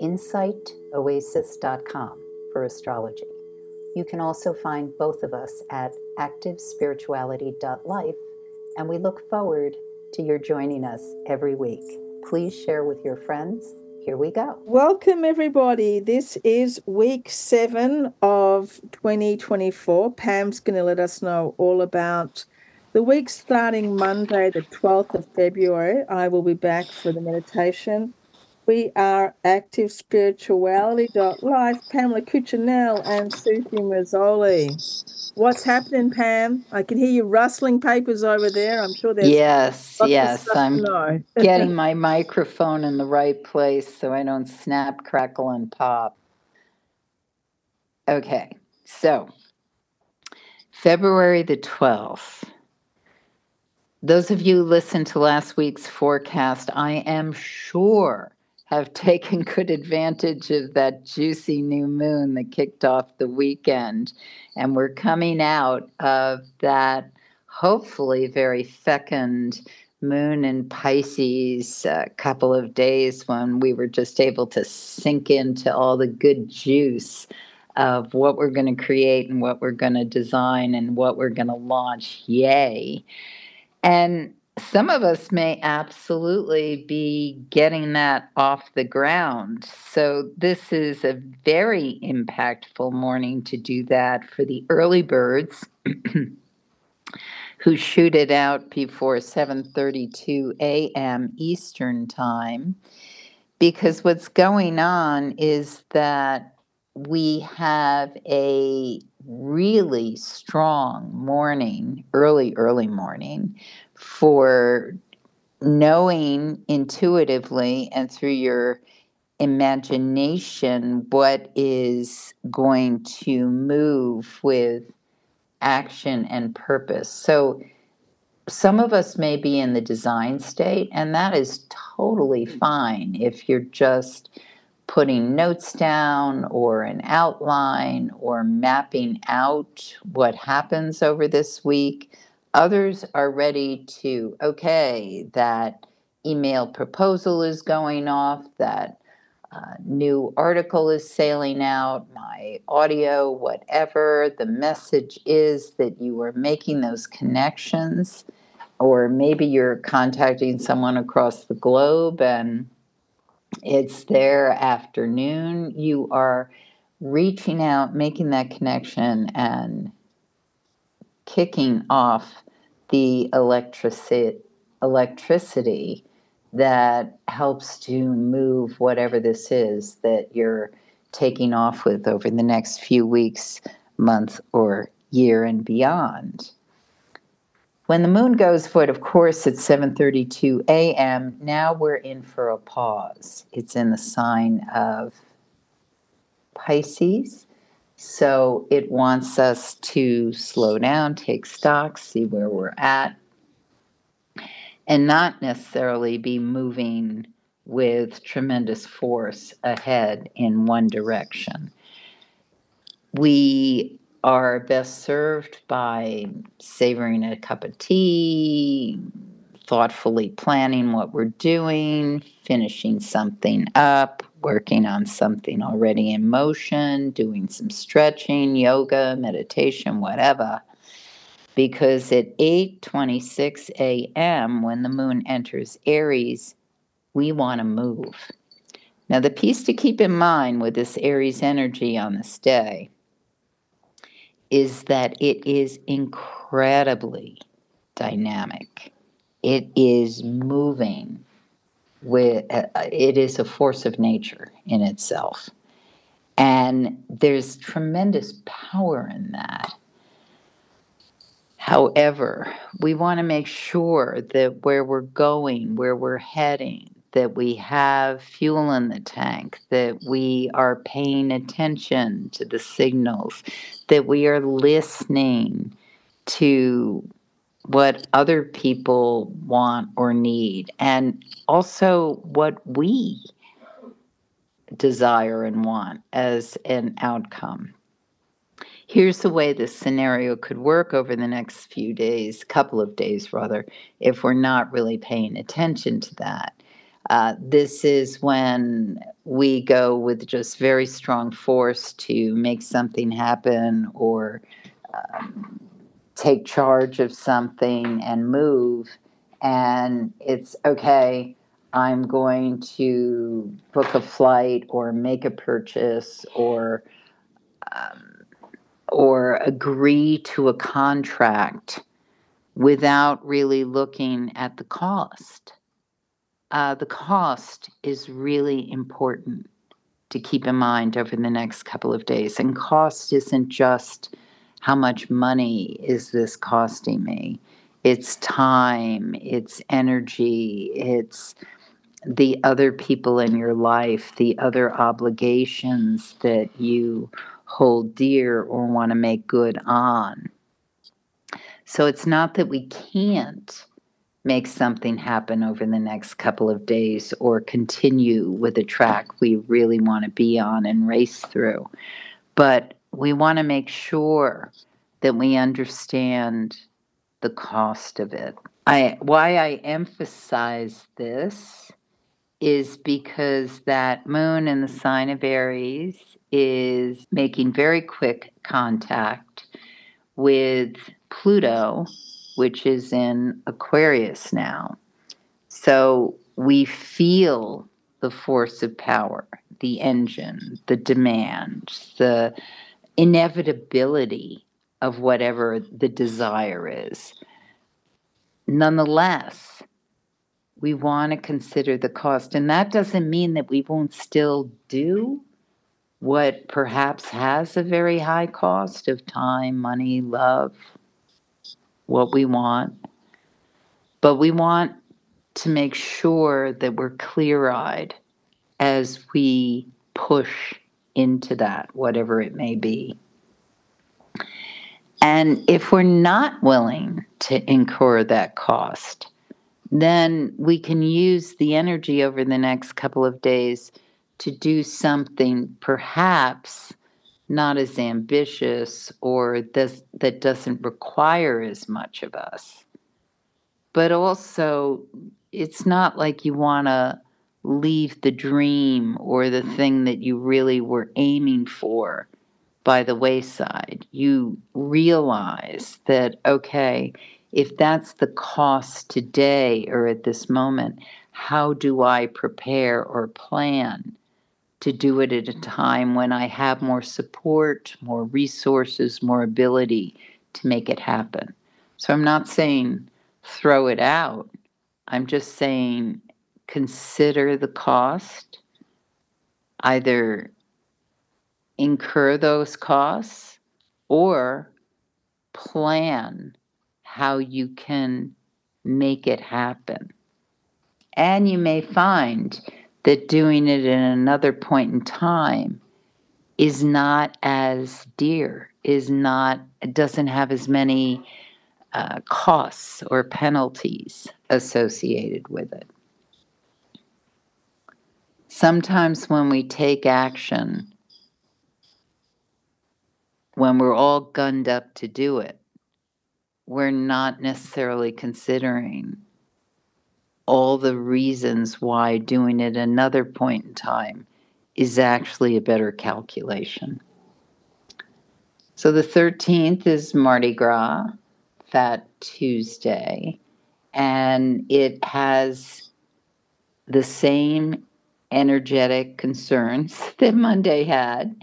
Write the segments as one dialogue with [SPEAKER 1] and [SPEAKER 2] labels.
[SPEAKER 1] insightoasis.com for astrology. You can also find both of us at activespirituality.life, and we look forward to your joining us every week. Please share with your friends. Here we go.
[SPEAKER 2] Welcome, everybody. This is week seven of 2024. Pam's going to let us know all about the week starting Monday, the 12th of February. I will be back for the meditation we are Active Spirituality.life, Pamela Cucinell and Suzy Meszoly. What's happening, Pam? I can hear you rustling papers over there. I'm sure there's
[SPEAKER 1] yes, yes. I'm getting my microphone in the right place so I don't snap, crackle, and pop. Okay, so February the 12th. Those of you who listened to last week's forecast, I am sure have taken good advantage of that juicy new moon that kicked off the weekend. And we're coming out of that hopefully very fecund moon in Pisces a couple of days when we were just able to sink into all the good juice of what we're going to create and what we're going to design and what we're going to launch. Yay. And some of us may absolutely be getting that off the ground. So, this is a very impactful morning to do that for the early birds who shoot it out before 7:32 a.m. Eastern Time because what's going on is that we have a really strong morning, early, early morning, for knowing intuitively and through your imagination what is going to move with action and purpose. So, some of us may be in the design state, and that is totally fine if you're just putting notes down or an outline or mapping out what happens over this week. Others are ready to, okay, that email proposal is going off, that uh, new article is sailing out, my audio, whatever. The message is that you are making those connections, or maybe you're contacting someone across the globe and it's their afternoon. You are reaching out, making that connection, and kicking off the electricity electricity that helps to move whatever this is that you're taking off with over the next few weeks, month, or year and beyond. When the moon goes for it, of course, at 7:32 a.m., now we're in for a pause. It's in the sign of Pisces. So it wants us to slow down, take stock, see where we're at, and not necessarily be moving with tremendous force ahead in one direction. We are best served by savoring a cup of tea, thoughtfully planning what we're doing, finishing something up, working on something already in motion, doing some stretching, yoga, meditation, whatever. Because at 8:26 a.m. when the moon enters Aries, we want to move. Now the piece to keep in mind with this Aries energy on this day is that it is incredibly dynamic. It is moving with uh, it is a force of nature in itself. And there's tremendous power in that. However, we want to make sure that where we're going, where we're heading, that we have fuel in the tank, that we are paying attention to the signals, that we are listening to what other people want or need, and also what we desire and want as an outcome. Here's the way this scenario could work over the next few days, couple of days rather, if we're not really paying attention to that. Uh, this is when we go with just very strong force to make something happen or um, take charge of something and move. And it's okay, I'm going to book a flight or make a purchase or um, or agree to a contract without really looking at the cost. Uh, the cost is really important to keep in mind over the next couple of days. And cost isn't just how much money is this costing me, it's time, it's energy, it's the other people in your life, the other obligations that you hold dear or want to make good on. So it's not that we can't make something happen over the next couple of days or continue with a track we really want to be on and race through. But we want to make sure that we understand the cost of it. I why I emphasize this is because that moon in the sign of Aries is making very quick contact with Pluto, which is in Aquarius now. So we feel the force of power, the engine, the demand, the inevitability of whatever the desire is. Nonetheless, we want to consider the cost. And that doesn't mean that we won't still do what perhaps has a very high cost of time, money, love, what we want. But we want to make sure that we're clear eyed as we push into that, whatever it may be. And if we're not willing to incur that cost, then we can use the energy over the next couple of days to do something perhaps not as ambitious or this, that doesn't require as much of us. But also, it's not like you want to leave the dream or the mm-hmm. thing that you really were aiming for by the wayside. You realize that, okay, if that's the cost today or at this moment, how do I prepare or plan to do it at a time when I have more support, more resources, more ability to make it happen. So I'm not saying throw it out. I'm just saying consider the cost, either incur those costs or plan how you can make it happen. And you may find that doing it in another point in time is not as dear, is not, doesn't have as many uh, costs or penalties associated with it. Sometimes when we take action, when we're all gunned up to do it, we're not necessarily considering all the reasons why doing it another point in time is actually a better calculation. So the 13th is Mardi Gras, Fat Tuesday, and it has the same energetic concerns that Monday had.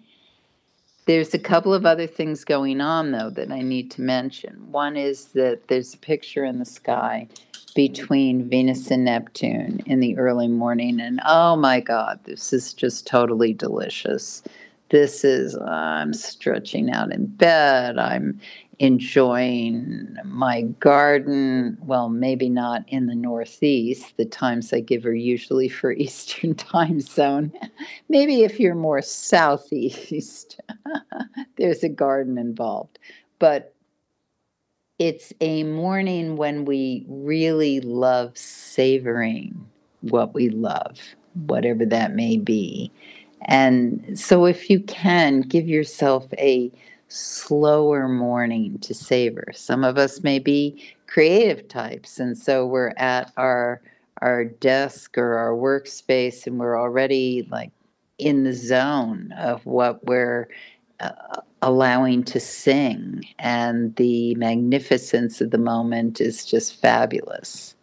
[SPEAKER 1] There's a couple of other things going on, though, that I need to mention. One is that there's a picture in the sky between Venus and Neptune in the early morning. And oh my God, this is just totally delicious. This is, I'm stretching out in bed. I'm enjoying my garden. Well, maybe not in the Northeast. The times I give are usually for Eastern time zone. maybe if you're more Southeast, there's a garden involved. But it's a morning when we really love savoring what we love, whatever that may be. And so, if you can, give yourself a slower morning to savor. Some of us may be creative types, and so we're at our our desk or our workspace, and we're already like in the zone of what we're uh, allowing to sing, and the magnificence of the moment is just fabulous.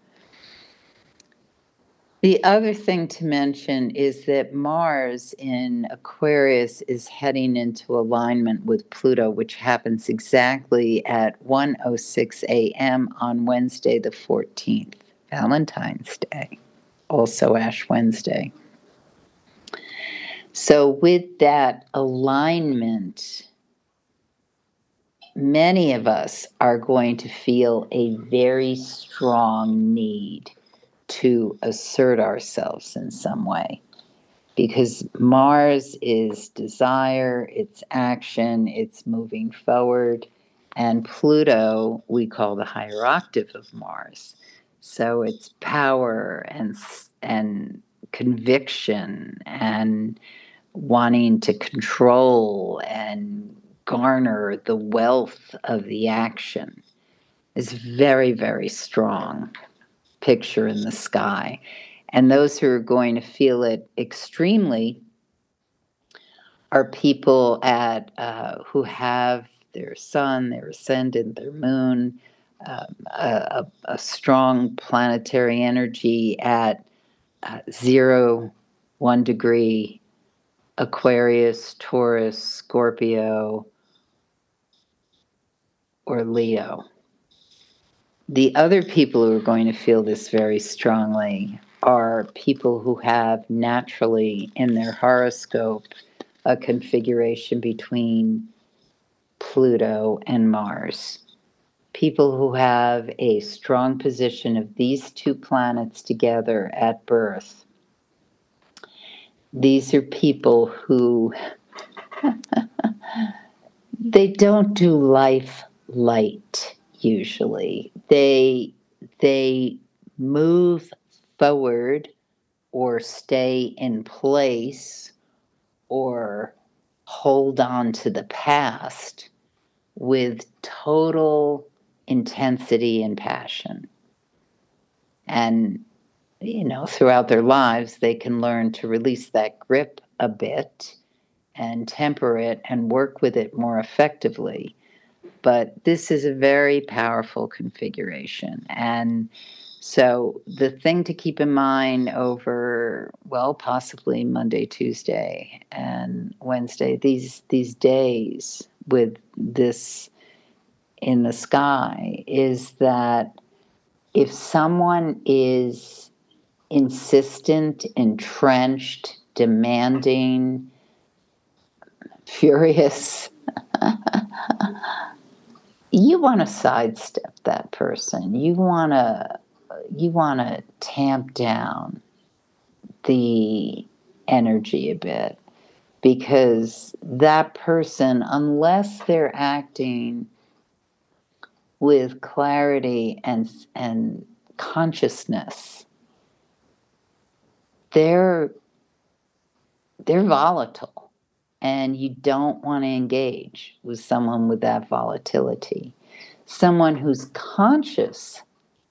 [SPEAKER 1] The other thing to mention is that Mars in Aquarius is heading into alignment with Pluto, which happens exactly at 1:06 a.m. on Wednesday the 14th, Valentine's Day, also Ash Wednesday. So with that alignment, many of us are going to feel a very strong need to assert ourselves in some way. Because Mars is desire, it's action, it's moving forward. And Pluto, we call the higher octave of Mars. So it's power and, and conviction and wanting to control and garner the wealth of the action is very, very strong picture in the sky. And those who are going to feel it extremely are people at uh, who have their sun, their ascendant, their moon, um, a, a, strong planetary energy at uh, zero, one degree, Aquarius, Taurus, Scorpio, or Leo. The other people who are going to feel this very strongly are people who have naturally in their horoscope a configuration between Pluto and Mars. People who have a strong position of these two planets together at birth. These are people who they don't do life light usually. They they move forward or stay in place or hold on to the past with total intensity and passion. And, you know, throughout their lives, they can learn to release that grip a bit and temper it and work with it more effectively but this is a very powerful configuration. And so the thing to keep in mind over, well, possibly Monday, Tuesday, and Wednesday, these these days with this in the sky is that if someone is insistent, entrenched, demanding, furious, you want to sidestep that person. You want to you want to tamp down the energy a bit because that person unless they're acting with clarity and and consciousness they're they're volatile and you don't want to engage with someone with that volatility. Someone who's conscious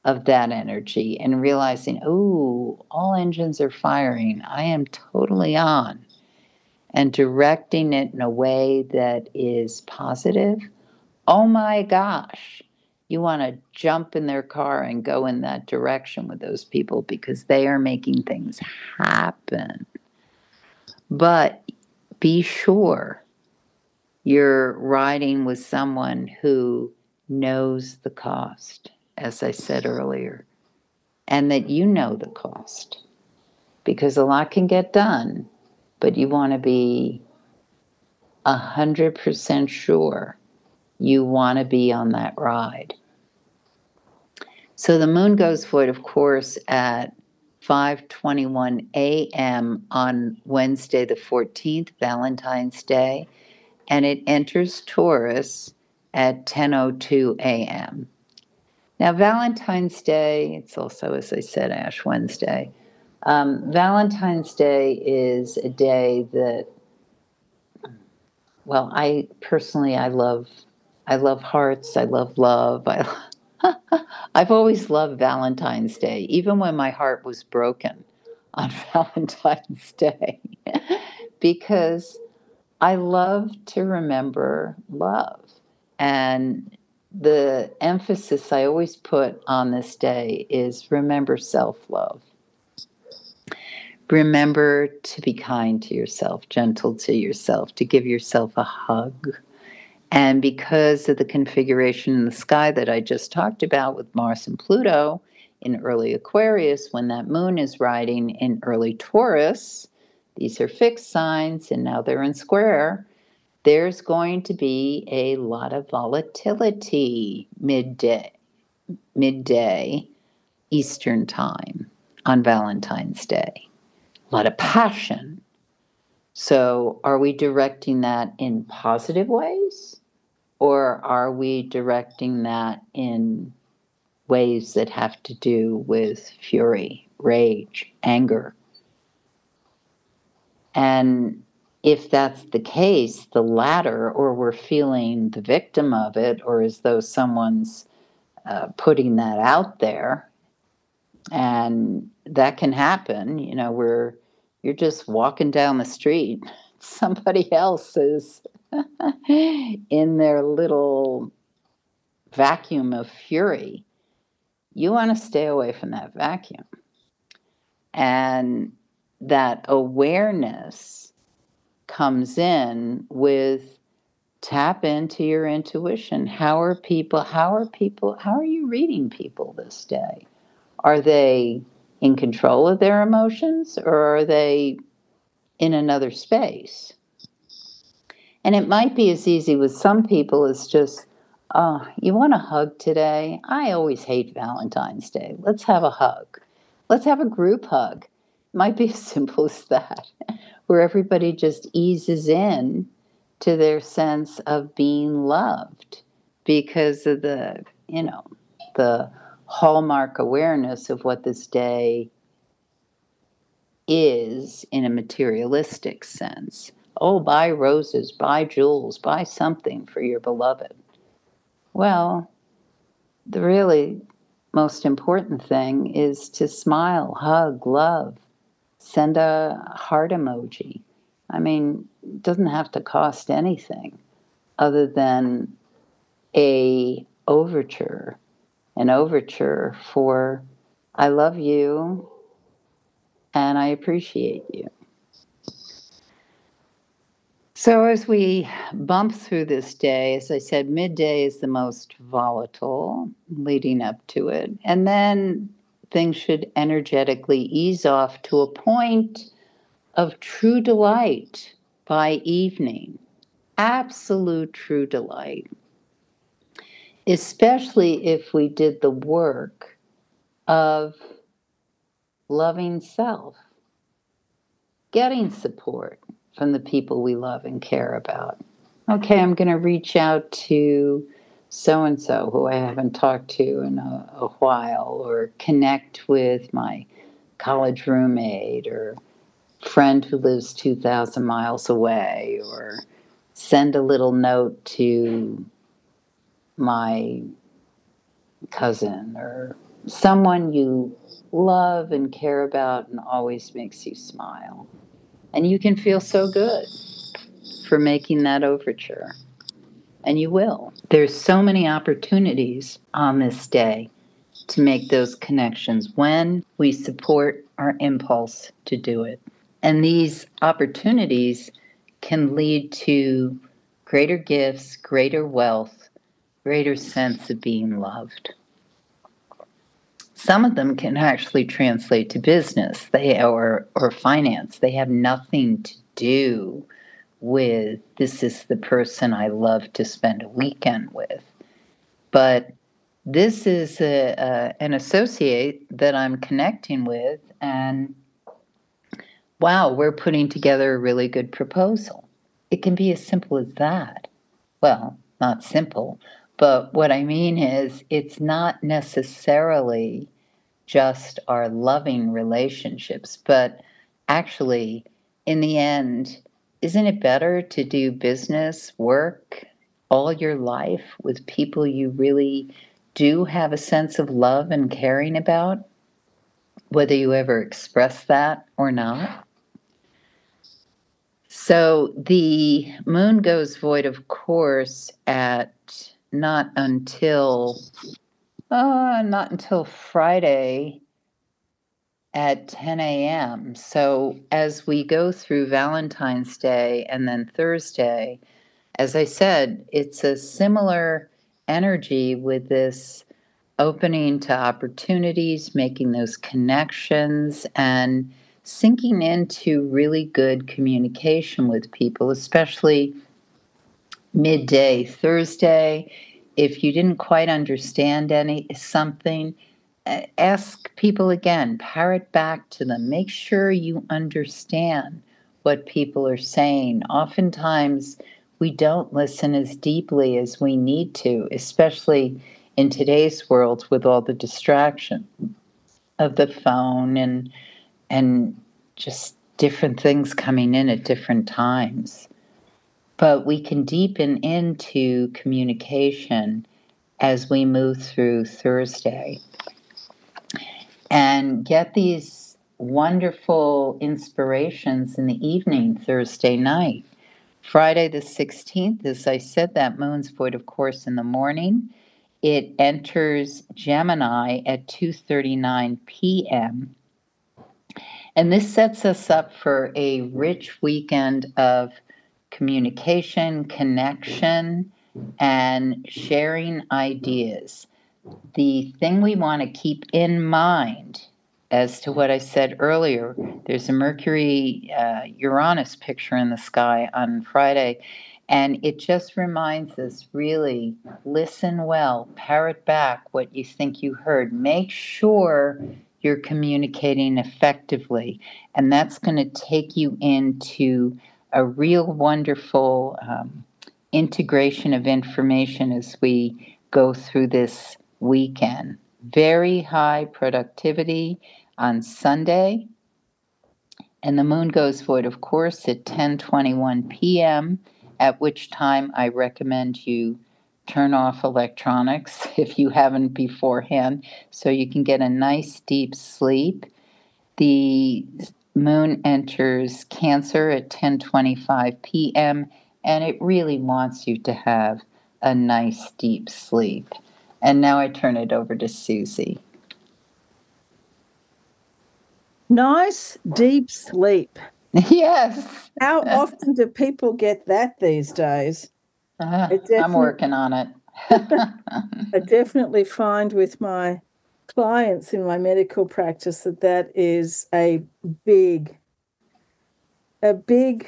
[SPEAKER 1] of that energy and realizing, oh, all engines are firing. I am totally on. And directing it in a way that is positive. Oh my gosh, you want to jump in their car and go in that direction with those people because they are making things happen. But be sure you're riding with someone who knows the cost, as I said earlier, and that you know the cost. Because a lot can get done, but you want to be 100% sure you want to be on that ride. So the moon goes void, of course, at 5:21 a.m. on Wednesday the 14th, Valentine's Day, and it enters Taurus at 10:02 a.m. Now Valentine's Day, it's also as I said Ash Wednesday. Um, Valentine's Day is a day that well, I personally I love I love hearts, I love love. I I've always loved Valentine's Day, even when my heart was broken on Valentine's Day, because I love to remember love. And the emphasis I always put on this day is remember self love. Remember to be kind to yourself, gentle to yourself, to give yourself a hug and because of the configuration in the sky that I just talked about with Mars and Pluto in early Aquarius, when that moon is riding in early Taurus, these are fixed signs and now they're in square. There's going to be a lot of volatility midday, midday Eastern time on Valentine's Day. A lot of passion. So, are we directing that in positive ways? Or are we directing that in ways that have to do with fury, rage, anger? And if that's the case, the latter, or we're feeling the victim of it, or as though someone's uh, putting that out there, and that can happen, you know, where you're just walking down the street, somebody else is in their little vacuum of fury, you want to stay away from that vacuum. And that awareness comes in with tap into your intuition. How are people, how are people, how are you reading people this day? Are they in control of their emotions or are they in another space? And it might be as easy with some people as just, oh, you want a hug today? I always hate Valentine's Day. Let's have a hug. Let's have a group hug. It might be as simple as that, where everybody just eases in to their sense of being loved because of the, you know, the hallmark awareness of what this day is in a materialistic sense Oh, buy roses, buy jewels, buy something for your beloved. Well, the really most important thing is to smile, hug, love, send a heart emoji. I mean, it doesn't have to cost anything other than a overture, an overture for I love you and I appreciate you. So, as we bump through this day, as I said, midday is the most volatile leading up to it. And then things should energetically ease off to a point of true delight by evening. Absolute true delight. Especially if we did the work of loving self, getting support from the people we love and care about. Okay, I'm going to reach out to so and so who I haven't talked to in a, a, while, or connect with my college roommate or friend who lives 2,000 miles away, or send a little note to my cousin or someone you love and care about and always makes you smile. And you can feel so good for making that overture. And you will. There's so many opportunities on this day to make those connections when we support our impulse to do it. And these opportunities can lead to greater gifts, greater wealth, greater sense of being loved. Some of them can actually translate to business they or or finance. They have nothing to do with this is the person I love to spend a weekend with. But this is a, a, an associate that I'm connecting with, and wow, we're putting together a really good proposal. It can be as simple as that. Well, not simple, but what I mean is it's not necessarily just our loving relationships, but actually, in the end, isn't it better to do business, work all your life with people you really do have a sense of love and caring about, whether you ever express that or not? So the moon goes void, of course, at not until uh, not until Friday at 10 a.m. So as we go through Valentine's Day and then Thursday, as I said, it's a similar energy with this opening to opportunities, making those connections, and sinking into really good communication with people, especially midday Thursday. If you didn't quite understand any something, ask people again, parrot back to them, make sure you understand what people are saying. Oftentimes, we don't listen as deeply as we need to, especially in today's world with all the distraction of the phone and and just different things coming in at different times. But we can deepen into communication as we move through Thursday and get these wonderful inspirations in the evening Thursday night. Friday the 16th, as I said, that moon's void of course in the morning. It enters Gemini at 2:39 p.m. And this sets us up for a rich weekend of communication, connection, and sharing ideas. The thing we want to keep in mind as to what I said earlier, there's a Mercury uh, Uranus picture in the sky on Friday, and it just reminds us really listen well, parrot back what you think you heard, make sure you're communicating effectively, and that's going to take you into a real wonderful um, integration of information as we go through this weekend. Very high productivity on Sunday. And the moon goes void, of course, at 10:21 p.m., at which time I recommend you turn off electronics if you haven't beforehand so you can get a nice deep sleep. The moon enters Cancer at 10:25 p.m. and it really wants you to have a nice deep sleep. And now I turn it over to Suzy.
[SPEAKER 2] Nice deep sleep.
[SPEAKER 1] Yes.
[SPEAKER 2] How often do people get that these days?
[SPEAKER 1] Uh, I'm working on it.
[SPEAKER 2] I definitely find with my clients in my medical practice that that is a big, a big,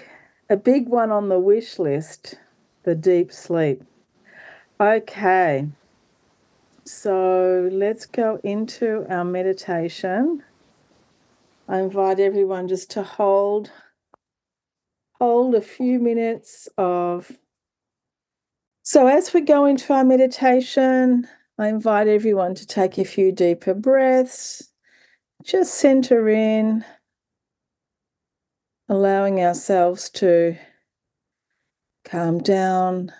[SPEAKER 2] a big one on the wish list. The deep sleep. Okay. So let's go into our meditation. I invite everyone just to hold hold a few minutes of so as we go into our meditation, I invite everyone to take a few deeper breaths. Just center in, allowing ourselves to calm down.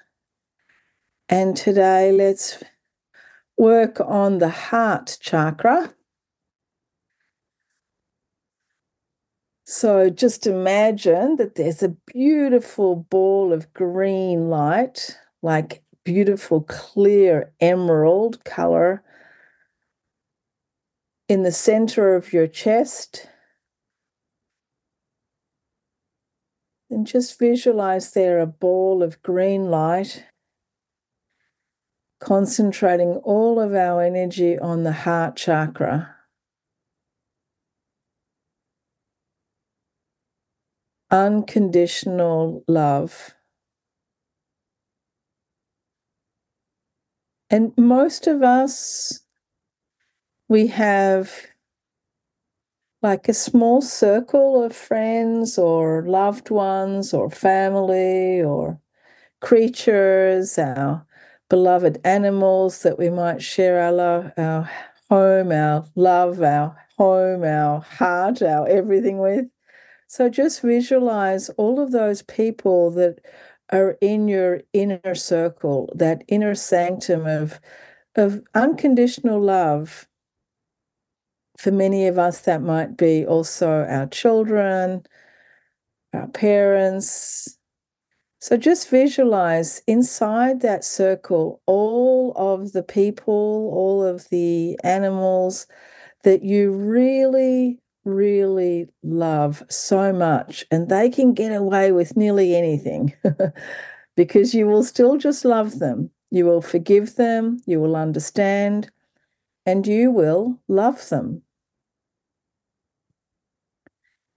[SPEAKER 2] And today, let's work on the heart chakra. So just imagine that there's a beautiful ball of green light, like beautiful clear emerald color, in the center of your chest. And just visualize there a ball of green light concentrating all of our energy on the heart chakra. unconditional love. And most of us, we have like a small circle of friends or loved ones or family or creatures, our beloved animals that we might share our love, our home, our love, our home, our heart, our everything with. So just visualize all of those people that are in your inner circle, that inner sanctum of, of unconditional love. For many of us, that might be also our children, our parents. So just visualize inside that circle all of the people, all of the animals that you really really love so much, and they can get away with nearly anything because you will still just love them. You will forgive them, you will understand, and you will love them.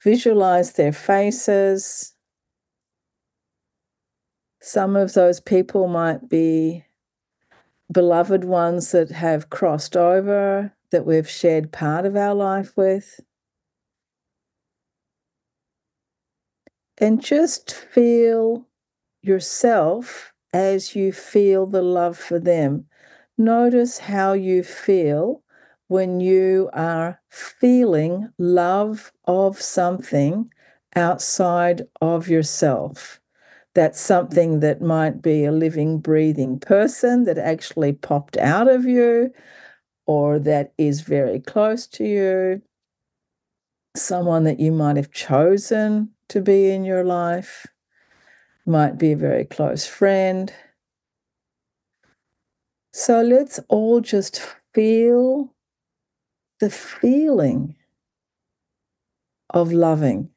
[SPEAKER 2] Visualize their faces. Some of those people might be beloved ones that have crossed over, that we've shared part of our life with. And just feel yourself as you feel the love for them. Notice how you feel when you are feeling love of something outside of yourself. That's something that might be a living, breathing person that actually popped out of you or that is very close to you, someone that you might have chosen to be in your life, might be a very close friend. So let's all just feel the feeling of loving.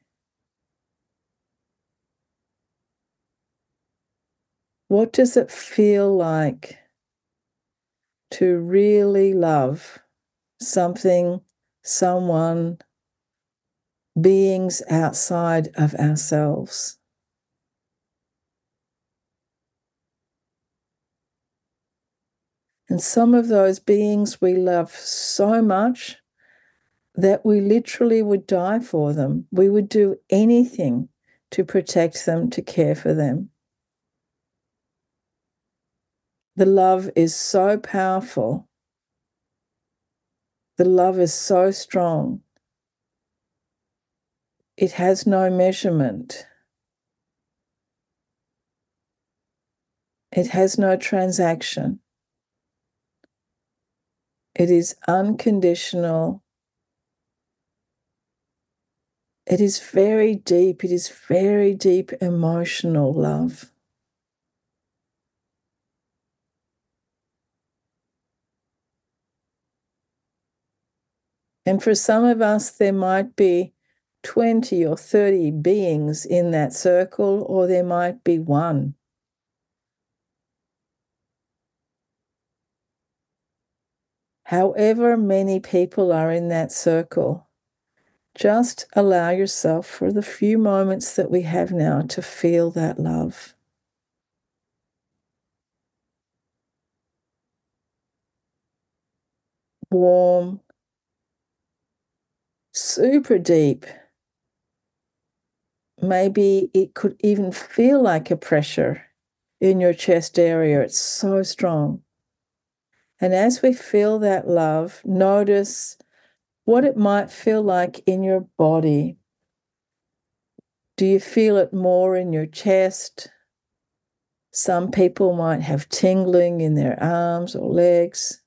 [SPEAKER 2] What does it feel like to really love something, someone, beings outside of ourselves. And some of those beings we love so much that we literally would die for them. We would do anything to protect them, to care for them. The love is so powerful. The love is so strong it has no measurement. It has no transaction. It is unconditional. It is very deep. It is very deep emotional love. And for some of us, there might be 20 or 30 beings in that circle, or there might be one. However, many people are in that circle, just allow yourself for the few moments that we have now to feel that love. Warm, super deep maybe it could even feel like a pressure in your chest area. It's so strong. And as we feel that love, notice what it might feel like in your body. Do you feel it more in your chest? Some people might have tingling in their arms or legs,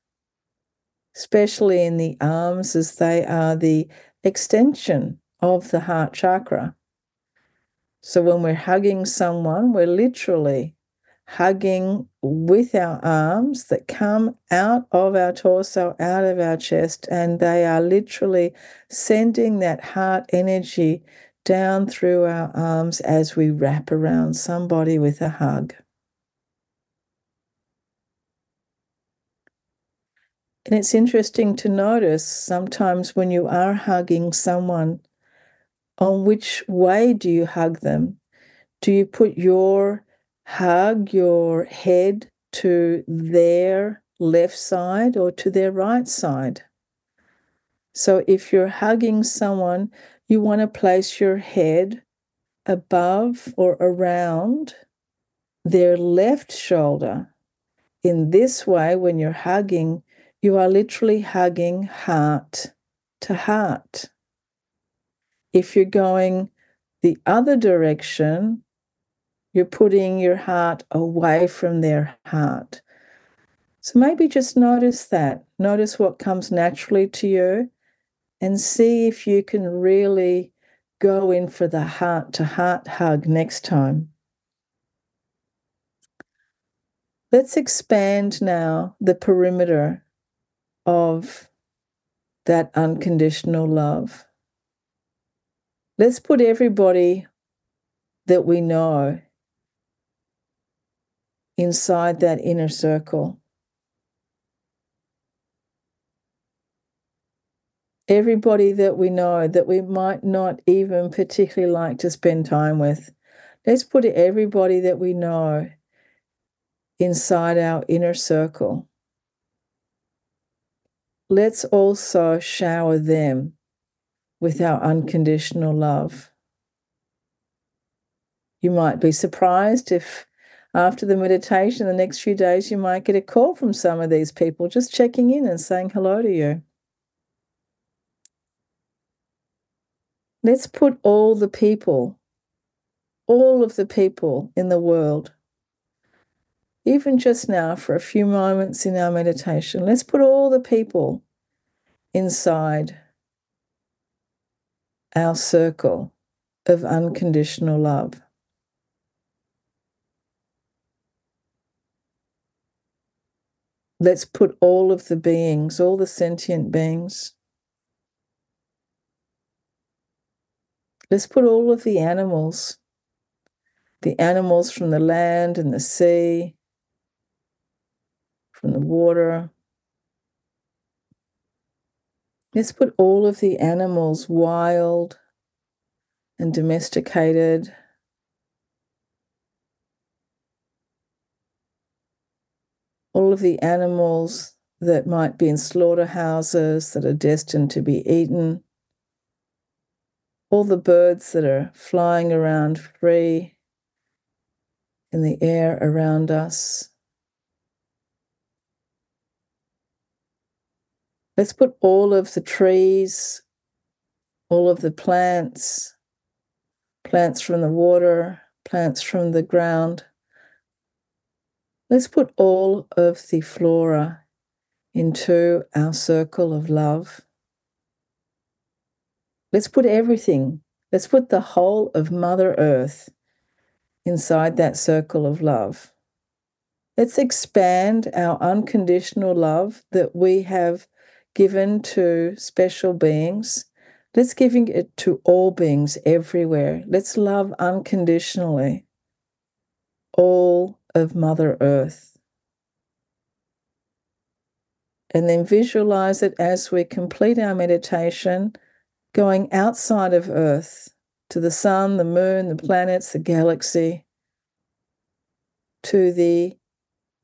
[SPEAKER 2] especially in the arms, as they are the extension of the heart chakra. So when we're hugging someone, we're literally hugging with our arms that come out of our torso, out of our chest, and they are literally sending that heart energy down through our arms as we wrap around somebody with a hug. And it's interesting to notice sometimes when you are hugging someone On which way do you hug them? Do you put your hug, your head to their left side or to their right side? So if you're hugging someone, you want to place your head above or around their left shoulder. In this way, when you're hugging, you are literally hugging heart to heart. If you're going the other direction, you're putting your heart away from their heart. So maybe just notice that. Notice what comes naturally to you and see if you can really go in for the heart to heart hug next time. Let's expand now the perimeter of that unconditional love. Let's put everybody that we know inside that inner circle. Everybody that we know that we might not even particularly like to spend time with. Let's put everybody that we know inside our inner circle. Let's also shower them with our unconditional love. You might be surprised if after the meditation, the next few days, you might get a call from some of these people just checking in and saying hello to you. Let's put all the people, all of the people in the world, even just now for a few moments in our meditation, let's put all the people inside our circle of unconditional love. Let's put all of the beings, all the sentient beings. Let's put all of the animals, the animals from the land and the sea, from the water. Let's put all of the animals, wild and domesticated, all of the animals that might be in slaughterhouses that are destined to be eaten, all the birds that are flying around free in the air around us. Let's put all of the trees, all of the plants, plants from the water, plants from the ground. Let's put all of the flora into our circle of love. Let's put everything, let's put the whole of Mother Earth inside that circle of love. Let's expand our unconditional love that we have given to special beings. Let's giving it to all beings everywhere. Let's love unconditionally all of Mother Earth. And then visualize it as we complete our meditation, going outside of Earth to the sun, the moon, the planets, the galaxy, to the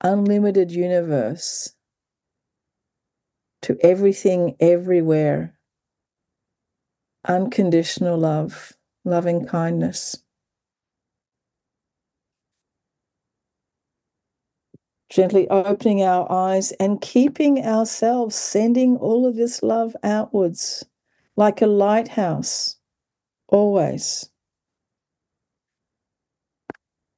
[SPEAKER 2] unlimited universe to everything, everywhere. Unconditional love, loving kindness. Gently opening our eyes and keeping ourselves sending all of this love outwards like a lighthouse, always.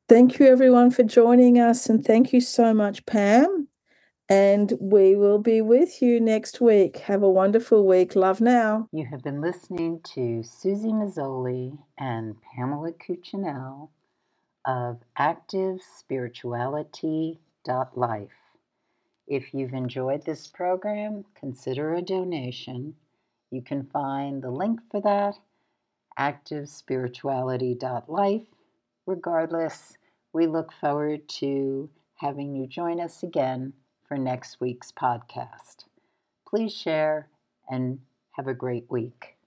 [SPEAKER 2] Thank you, everyone, for joining us. And thank you so much, Pam. And we will be with you next week. Have a wonderful week. Love now.
[SPEAKER 1] You have been listening to Suzy Meszoly and Pamela Cucinell of ActiveSpirituality.life. If you've enjoyed this program, consider a donation. You can find the link for that, ActiveSpirituality.life. Regardless, we look forward to having you join us again for next week's podcast. Please share and have a great week.